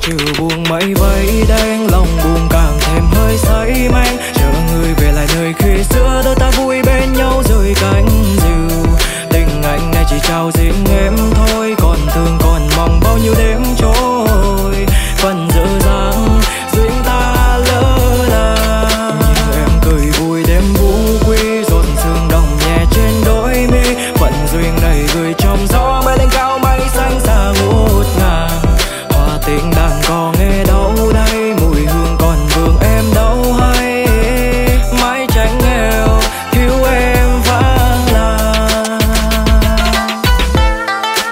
trừ buông mấy vây đen lòng buông càng thêm hơi say men chờ người về lại nơi khi xưa, đôi ta vui bên nhau rời cánh diều tình anh này chỉ trao riêng em thôi, còn thương còn mong bao nhiêu đêm trôi. Phần dở dang, duyên ta lỡ là nhìn em cười vui đêm vũ quy, dồn sương đồng nhẹ trên đôi mi. Phận duyên này gửi trong gió